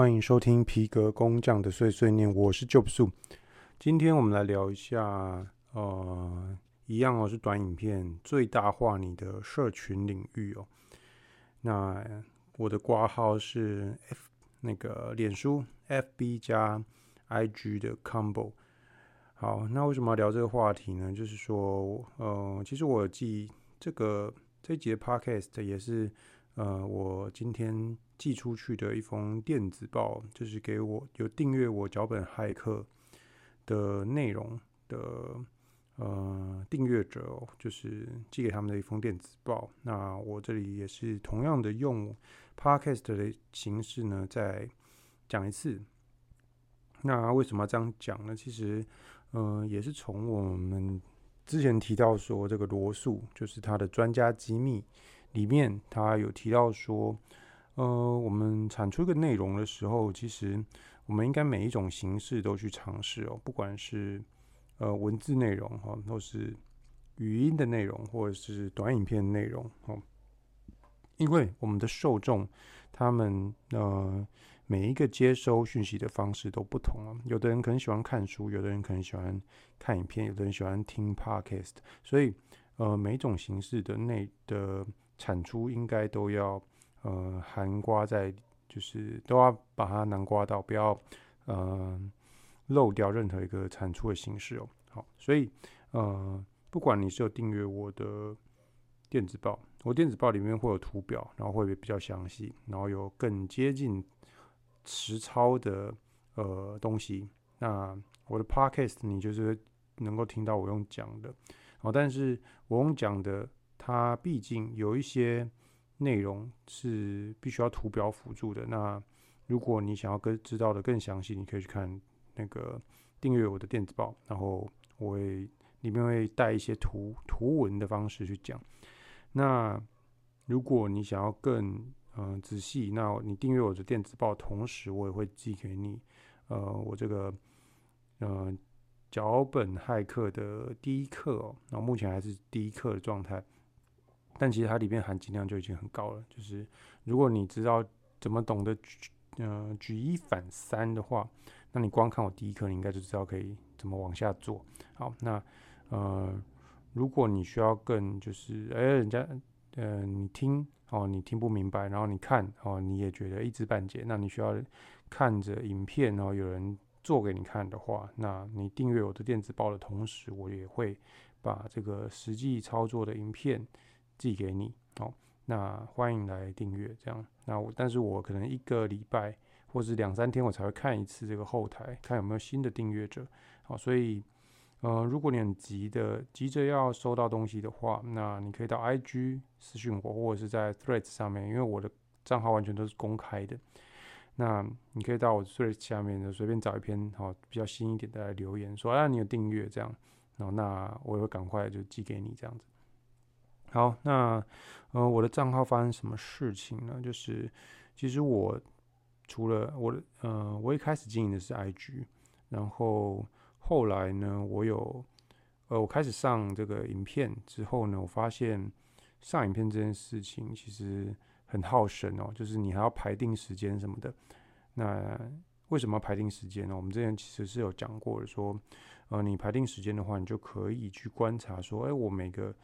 欢迎收听皮革工匠的碎碎念，我是 Job Su。今天我们来聊一下，呃，一样哦，是短影片最大化你的社群领域哦。那我的挂号是 F 那个脸书 FB 加 IG 的 Combo。好，那为什么要聊这个话题呢？就是说，呃，其实我记这个这节 Podcast 也是，呃，我今天。寄出去的一封电子报，就是给我有订阅我脚本骇客的内容的呃订阅者哦，就是寄给他们的一封电子报。那我这里也是同样的用 podcast 的形式呢，再讲一次。那为什么要这样讲呢？其实，嗯、呃，也是从我们之前提到说这个罗素，就是他的专家机密里面，他有提到说。呃，我们产出一个内容的时候，其实我们应该每一种形式都去尝试哦，不管是呃文字内容哈，或是语音的内容，或者是短影片内容哦，因为我们的受众他们呃每一个接收讯息的方式都不同啊，有的人可能喜欢看书，有的人可能喜欢看影片，有的人喜欢听 podcast，所以呃每一种形式的内的产出应该都要。呃，含括在就是都要把它囊括到，不要呃漏掉任何一个产出的形式哦。好，所以呃，不管你是有订阅我的电子报，我电子报里面会有图表，然后会比较详细，然后有更接近实操的呃东西。那我的 podcast 你就是能够听到我用讲的，哦，但是我用讲的，它毕竟有一些。内容是必须要图表辅助的。那如果你想要更知道的更详细，你可以去看那个订阅我的电子报，然后我会里面会带一些图图文的方式去讲。那如果你想要更嗯、仔细，那你订阅我的电子报，同时我也会寄给你呃我这个呃脚本骇客的第一课哦，然后目前还是第一课的状态。但其实它里面含金量就已经很高了。就是如果你知道怎么懂得举呃举一反三的话，那你光看我第一课，你应该就知道可以怎么往下做。好，那呃如果你需要更就是哎、人家呃你听哦你听不明白，然后你看哦你也觉得一知半解，那你需要看着影片然后有人做给你看的话，那你订阅我的电子报的同时，我也会把这个实际操作的影片。寄给你，好，那欢迎来订阅，这样，那我，但是我可能一个礼拜或是两三天，我才会看一次这个后台，看有没有新的订阅者，好，所以，呃，如果你很急的急着要收到东西的话，那你可以到 IG 私讯我，或者是在 Threads 上面，因为我的账号完全都是公开的，那你可以到我 Threads 下面就随便找一篇好比较新一点的来留言，说啊你有订阅这样，然后那我也会赶快就寄给你这样子。好，那呃，我的账号发生什么事情呢？就是其实我除了我的呃，我一开始经营的是 IG，然后后来呢，我有呃，我开始上这个影片之后呢，我发现上影片这件事情其实很耗神哦，就是你还要排定时间什么的。那为什么要排定时间呢？我们之前其实是有讲过的，说呃，你排定时间的话，你就可以去观察说，哎，我每个。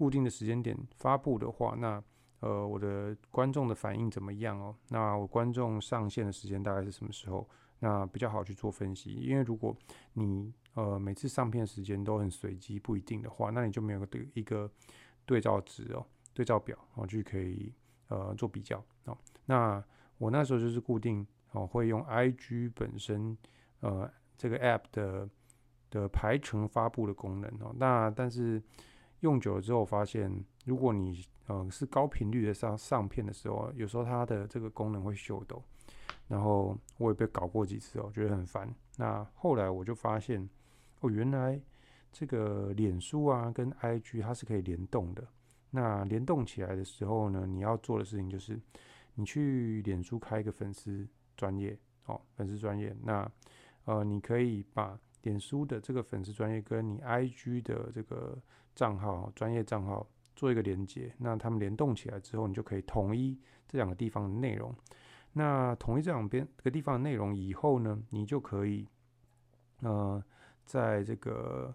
固定的时间点发布的话，那呃，我的观众的反应怎么样哦？那我观众上线的时间大概是什么时候？那比较好去做分析。因为如果你呃每次上片时间都很随机，不一定的话，那你就没有个对一个对照值哦，对照表哦，就可以呃做比较哦。那我那时候就是固定哦，会用 IG 本身呃这个 App 的的排程发布的功能哦。那但是。用久了之后，发现如果你呃是高频率的上上片的时候，有时候它的这个功能会秀逗，然后我也被搞过几次哦，觉得很烦。那后来我就发现，哦，原来这个脸书啊跟 IG 它是可以联动的。那联动起来的时候呢，你要做的事情就是，你去脸书开一个粉丝专业，哦，粉丝专业，那呃你可以把脸书的这个粉丝专业跟你 IG 的这个账号、专业账号做一个连接，那他们联动起来之后，你就可以统一这两个地方的内容。那统一这两边这个地方的内容以后呢，你就可以呃，在这个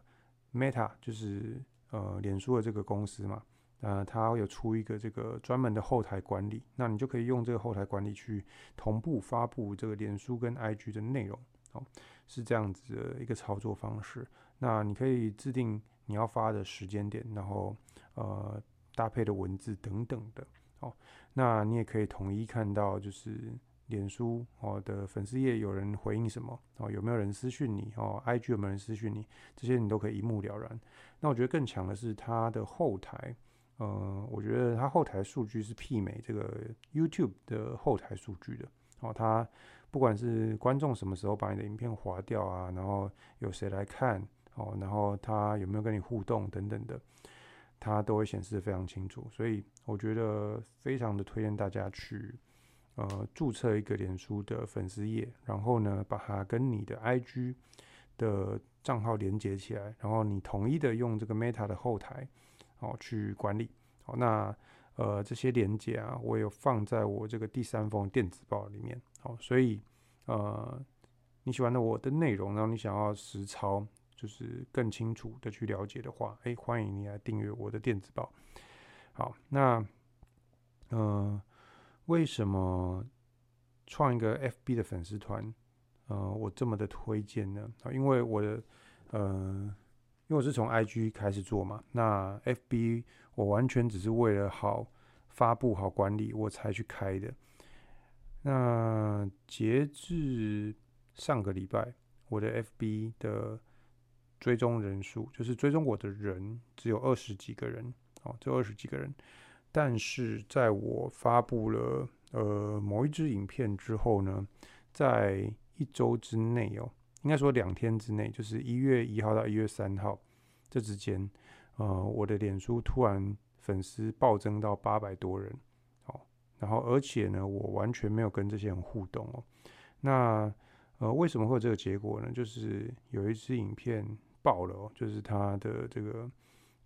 Meta 就是呃脸书的这个公司嘛。呃，它有出一个这个专门的后台管理，那你就可以用这个后台管理去同步发布这个脸书跟 IG 的内容，是这样子的一个操作方式。那你可以制定你要发的时间点，然后呃搭配的文字等等的，哦，那你也可以统一看到就是脸书哦的粉丝页有人回应什么，哦，有没有人私讯你，哦，IG 有没有人私讯你，这些你都可以一目了然。那我觉得更强的是它的后台。呃，我觉得它后台数据是媲美这个 YouTube 的后台数据的。哦，它不管是观众什么时候把你的影片划掉啊，然后有谁来看，哦，然后他有没有跟你互动等等的，它都会显示得非常清楚。所以我觉得非常的推荐大家去呃注册一个脸书的粉丝页，然后呢把它跟你的 IG 的账号连接起来，然后你统一的用这个 Meta 的后台。哦，去管理。好，那呃这些连接啊，我有放在我这个第三封电子报里面。好，所以呃你喜欢的我的内容，然后你想要实操，就是更清楚的去了解的话，哎，欢迎你来订阅我的电子报。好，那呃为什么创一个 FB 的粉丝团？呃，我这么的推荐呢？啊，因为我的呃。因为我是从 IG 开始做嘛，那 FB 我完全只是为了好发布、好管理我才去开的。那截至上个礼拜，我的 FB 的追踪人数，就是追踪我的人只有二十几个人，哦，只有二十几个人。但是在我发布了呃某一支影片之后呢，在一周之内哦。应该说两天之内，就是一月一号到一月三号这之间，呃，我的脸书突然粉丝暴增到八百多人，然后而且呢，我完全没有跟这些人互动哦。那呃，为什么会有这个结果呢？就是有一支影片爆了哦，就是它的这个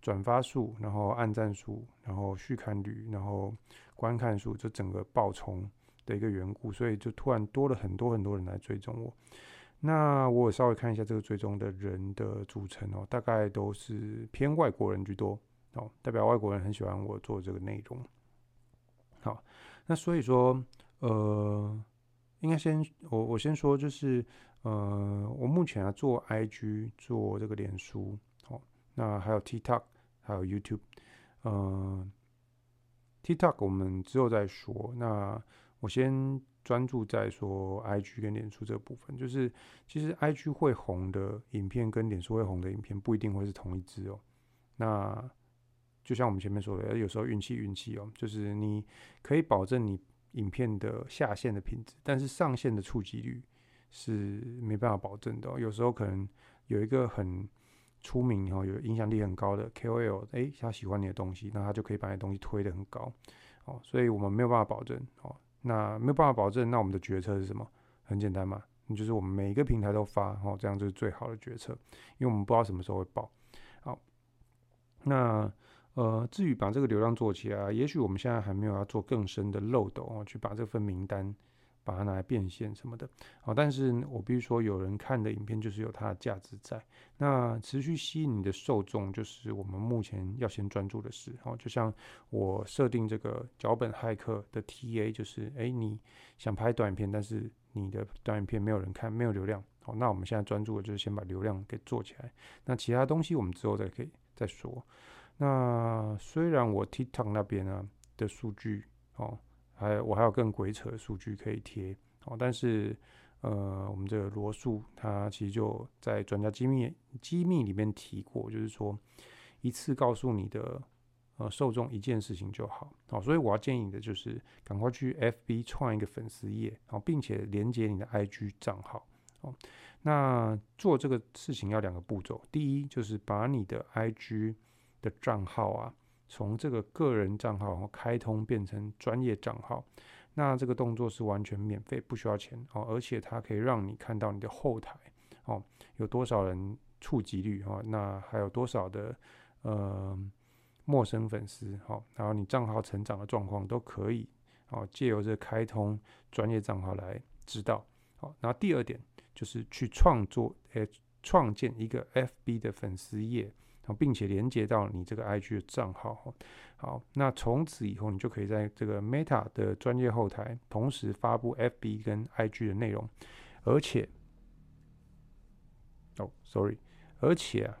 转发数，然后按赞数，然后续看率，然后观看数，这整个爆冲的一个缘故，所以就突然多了很多很多人来追踪我。那我稍微看一下这个追踪的人的组成哦，大概都是偏外国人居多哦，代表外国人很喜欢我做这个内容。好，那所以说，呃，应该先我我先说，就是呃，我目前啊做 IG 做这个脸书，哦，那还有 TikTok，还有 YouTube，呃，TikTok 我们之后再说。那我先。专注在说 IG 跟脸书这部分，就是其实 IG 会红的影片跟脸书会红的影片不一定会是同一支哦。那就像我们前面说的，有时候运气运气哦，就是你可以保证你影片的下线的品质，但是上线的触及率是没办法保证的。有时候可能有一个很出名哦，有影响力很高的 KOL，诶，他喜欢你的东西，那他就可以把你东西推得很高哦。所以我们没有办法保证哦。那没有办法保证，那我们的决策是什么？很简单嘛，你就是我们每一个平台都发，哦，这样就是最好的决策，因为我们不知道什么时候会爆。好，那呃，至于把这个流量做起来，也许我们现在还没有要做更深的漏斗哦，去把这份名单。把它拿来变现什么的，好，但是我必须说，有人看的影片就是有它的价值在。那持续吸引你的受众，就是我们目前要先专注的事。好，就像我设定这个脚本骇客的 TA，就是诶，你想拍短影片，但是你的短影片没有人看，没有流量。好，那我们现在专注的就是先把流量给做起来。那其他东西我们之后再可以再说。那虽然我 TikTok 那边呢的数据，哦。还有我还有更鬼扯的数据可以贴哦，但是呃，我们这个罗素他其实就在专家机密机密里面提过，就是说一次告诉你的呃受众一件事情就好哦，所以我要建议你的就是赶快去 FB 创一个粉丝页然哦，并且连接你的 IG 账号哦。那做这个事情要两个步骤，第一就是把你的 IG 的账号啊。从这个个人账号开通变成专业账号，那这个动作是完全免费，不需要钱哦，而且它可以让你看到你的后台哦，有多少人触及率哦，那还有多少的呃陌生粉丝哦，然后你账号成长的状况都可以哦，借由这开通专业账号来知道。好，那第二点就是去创作，诶，创建一个 FB 的粉丝页，并且连接到你这个 IG 的账号。好，那从此以后，你就可以在这个 Meta 的专业后台同时发布 FB 跟 IG 的内容，而且，哦，sorry，而且啊，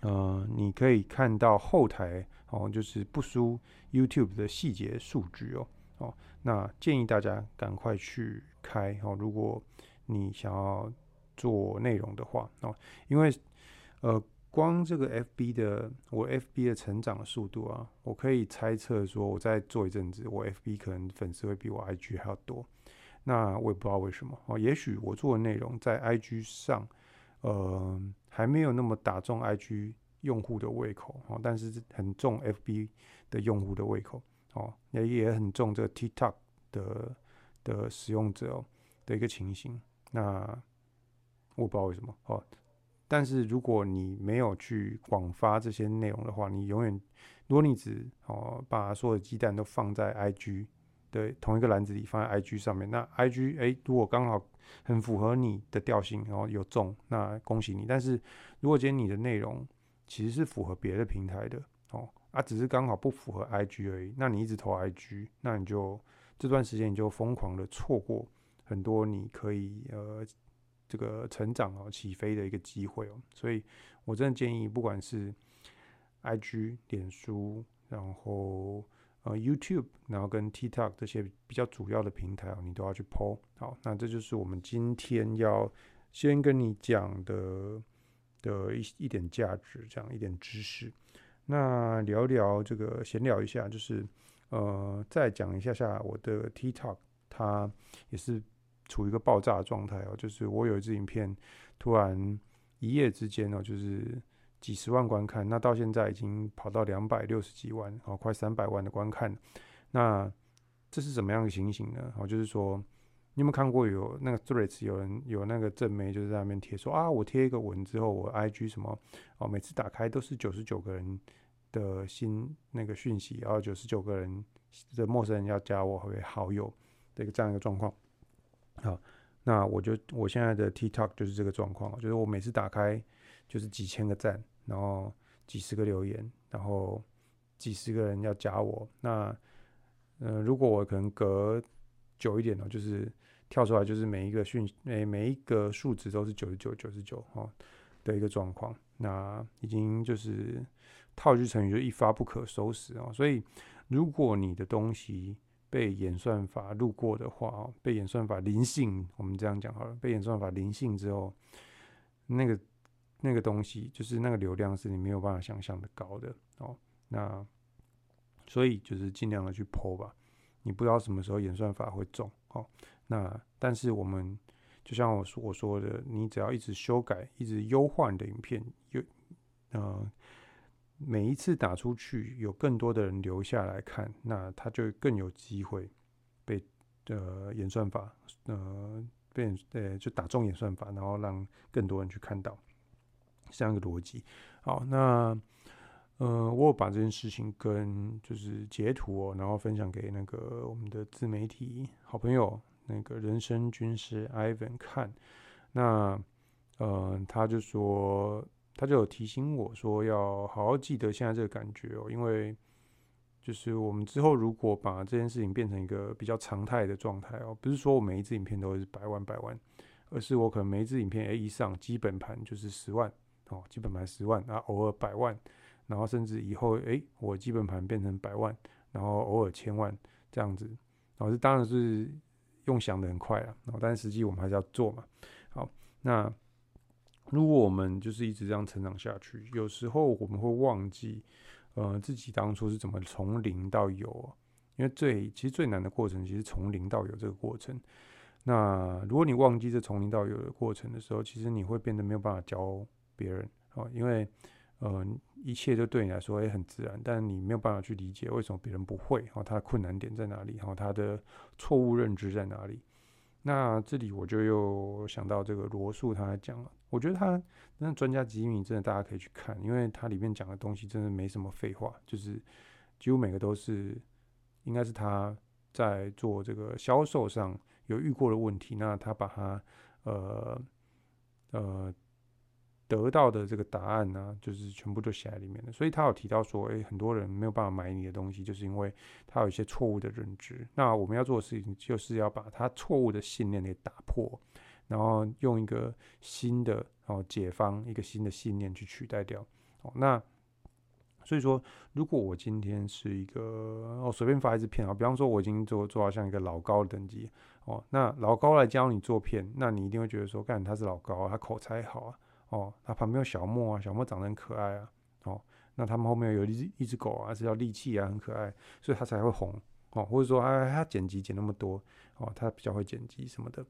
呃，你可以看到后台哦，就是不输 YouTube 的细节数据哦。哦，那建议大家赶快去开哦，如果你想要做内容的话哦，因为呃。光这个 FB 的我 FB 的成长的速度啊，我可以猜测说，我再做一阵子，我 FB 可能粉丝会比我 IG 还要多。那我也不知道为什么哦，也许我做的内容在 IG 上，呃，还没有那么打中 IG 用户的胃口哦，但是很重 FB 的用户的胃口哦，也也很重这个 TikTok 的的使用者的一个情形。那我不知道为什么哦。但是如果你没有去广发这些内容的话，你永远，如果你只哦把所有的鸡蛋都放在 IG 的同一个篮子里，放在 IG 上面，那 IG 哎，如果刚好很符合你的调性，然后有中，那恭喜你。但是如果今天你的内容其实是符合别的平台的哦，啊，只是刚好不符合 IG 而已，那你一直投 IG，那你就这段时间你就疯狂的错过很多你可以呃。这个成长哦，起飞的一个机会哦，所以我真的建议，不管是 IG、脸书，然后呃 YouTube，然后跟 TikTok 这些比较主要的平台哦，你都要去 po。好，那这就是我们今天要先跟你讲的的一一点价值，这样一点知识。那聊聊这个闲聊一下，就是呃，再讲一下下我的 TikTok，它也是。处于一个爆炸的状态哦，就是我有一支影片，突然一夜之间哦，就是几十万观看，那到现在已经跑到两百六十几万哦，快三百万的观看。那这是怎么样的情形呢？哦，就是说，你有没有看过有那个 Threads 有人有那个正妹就是在那边贴说啊，我贴一个文之后，我 IG 什么哦，每次打开都是九十九个人的新那个讯息，然后九十九个人的陌生人要加我为好友的一个这样一个状况。好，那我就我现在的 TikTok 就是这个状况，就是我每次打开就是几千个赞，然后几十个留言，然后几十个人要加我。那呃，如果我可能隔久一点呢，就是跳出来，就是每一个讯每每一个数值都是九十九九十九哦的一个状况，那已经就是套句成语，就一发不可收拾哦。所以如果你的东西，被演算法路过的话哦，被演算法灵性，我们这样讲好了。被演算法灵性之后，那个那个东西，就是那个流量是你没有办法想象的高的哦。那所以就是尽量的去剖吧。你不知道什么时候演算法会中哦。那但是我们就像我说我说的，你只要一直修改，一直优化你的影片，有呃。每一次打出去，有更多的人留下来看，那他就更有机会被呃演算法呃被呃就打中演算法，然后让更多人去看到，这样一个逻辑。好，那呃我有把这件事情跟就是截图哦，然后分享给那个我们的自媒体好朋友那个人生军师 Ivan 看，那呃他就说。他就有提醒我说，要好好记得现在这个感觉哦，因为就是我们之后如果把这件事情变成一个比较常态的状态哦，不是说我每一支影片都是百万百万，而是我可能每一支影片 A 以上基本盘就是十万哦，基本盘十万，然后偶尔百万，然后甚至以后诶，我基本盘变成百万，然后偶尔千万这样子，然后这当然是用想的很快了，但是实际我们还是要做嘛。好，那。如果我们就是一直这样成长下去，有时候我们会忘记，呃，自己当初是怎么从零到有。因为最其实最难的过程，其实从零到有这个过程。那如果你忘记这从零到有的过程的时候，其实你会变得没有办法教别人哦，因为呃，一切都对你来说也很自然，但你没有办法去理解为什么别人不会，然后他的困难点在哪里，然后他的错误认知在哪里。那这里我就又想到这个罗素，他讲了，我觉得他那专家机密真的大家可以去看，因为他里面讲的东西真的没什么废话，就是几乎每个都是应该是他在做这个销售上有遇过的问题，那他把他呃呃得到的这个答案呢、就是全部都写在里面的。所以他有提到说，诶、很多人没有办法买你的东西，就是因为他有一些错误的认知。那我们要做的事情，就是要把他错误的信念给打破，然后用一个新的哦解方，一个新的信念去取代掉。哦，那。所以说，如果我今天是一个哦随便发一支片啊，比方说我已经做做到像一个老高的等级哦，那老高来教你做片，那你一定会觉得说，干他是老高，他口才好啊，哦，他旁边有小莫啊，小莫长得很可爱啊，哦，那他们后面有一只一只狗啊，是叫利器啊，很可爱，所以他才会红哦，或者说他他剪辑剪那么多哦，他比较会剪辑什么的，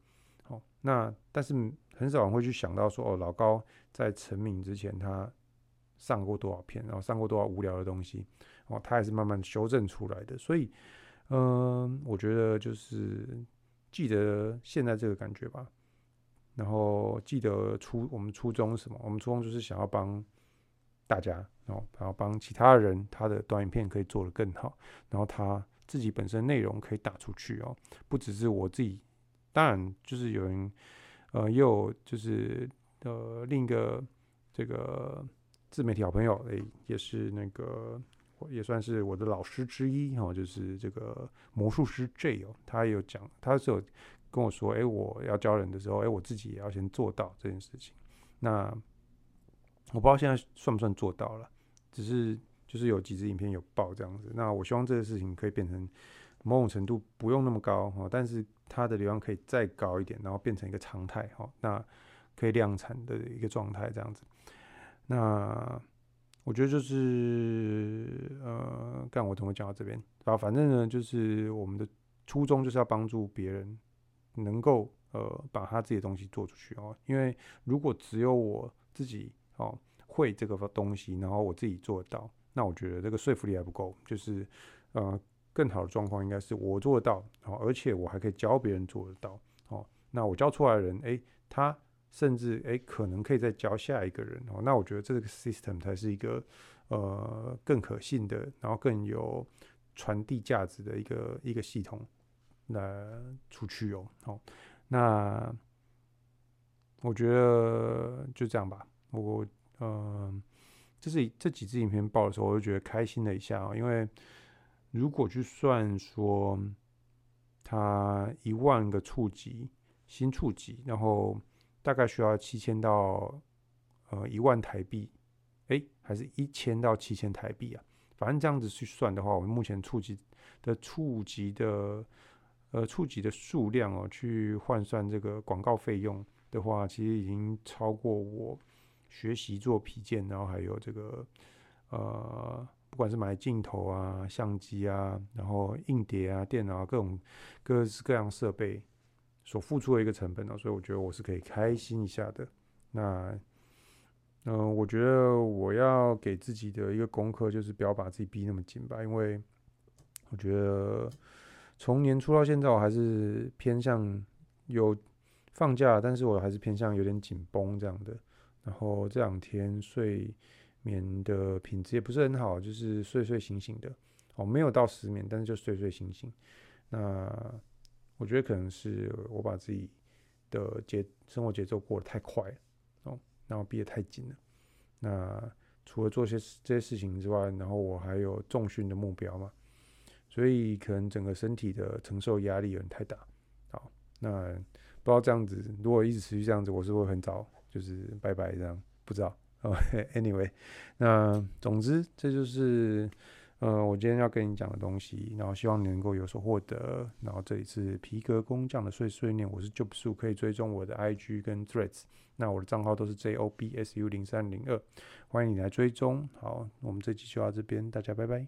哦，那但是很少人会去想到说，哦，老高在成名之前他。上过多少片，然后上过多少无聊的东西，哦，他也是慢慢修正出来的。所以，嗯、我觉得就是记得现在这个感觉吧。然后记得初我们初衷什么？我们初衷就是想要帮大家，然后然后帮其他人，他的短影片可以做得更好，然后他自己本身内容可以打出去哦，不只是我自己。当然，就是有人，呃，也有就是呃另一个这个。自媒体好朋友，诶、也是那个，也算是我的老师之一哦，就是这个魔术师 J 哦，他有讲，他是有跟我说，诶、欸，我要教人的时候，诶、欸，我自己也要先做到这件事情。那我不知道现在算不算做到了，只是就是有几支影片有爆这样子。那我希望这个事情可以变成某种程度不用那么高哦，但是它的流量可以再高一点，然后变成一个常态哦，那可以量产的一个状态这样子。那我觉得就是呃，干我怎么讲到这边啊？反正呢，就是我们的初衷就是要帮助别人能够呃把他自己的东西做出去哦。因为如果只有我自己哦会这个东西，然后我自己做得到，那我觉得这个说服力还不够。就是呃，更好的状况应该是我做得到哦，而且我还可以教别人做得到哦。那我教出来的人，诶，他。甚至诶，可能可以再教下一个人哦。那我觉得这个 system 才是一个呃更可信的，然后更有传递价值的一个一个系统来出去哦。好，那我觉得就这样吧。我嗯、呃，这是这几支影片爆的时候，我就觉得开心了一下哦。因为如果去算说它一万个触及新触及，然后大概需要七千到呃一万台币，哎，还是一千到七千台币啊？反正这样子去算的话，我们目前触及的触及的呃触及的数量哦，去换算这个广告费用的话，其实已经超过我学习做皮件，然后还有这个呃，不管是买镜头啊、相机啊，然后硬碟啊、电脑啊，各种各式各样设备。所付出的一个成本呢，所以我觉得我是可以开心一下的。那，嗯、我觉得我要给自己的一个功课就是不要把自己逼那么紧吧，因为我觉得从年初到现在，我还是偏向有放假，但是我还是偏向有点紧绷这样的。然后这两天睡眠的品质也不是很好，就是睡睡醒醒的哦，没有到失眠，但是就睡睡醒醒。那。我觉得可能是我把自己的节生活节奏过得太快了哦，然后逼得太紧了。那除了做些这些事情之外，然后我还有重训的目标嘛，所以可能整个身体的承受压力有点太大。好，那不知道这样子，如果一直持续这样子，我是会很早就是拜拜这样，不知道。Anyway，那总之这就是。呃，我今天要跟你讲的东西，然后希望你能够有所获得。然后这里是皮革工匠的碎碎念，我是 Job 可以追踪我的 IG 跟 Threads，那我的账号都是 JOBSU 零三零二，欢迎你来追踪。好，我们这期就到这边，大家拜拜。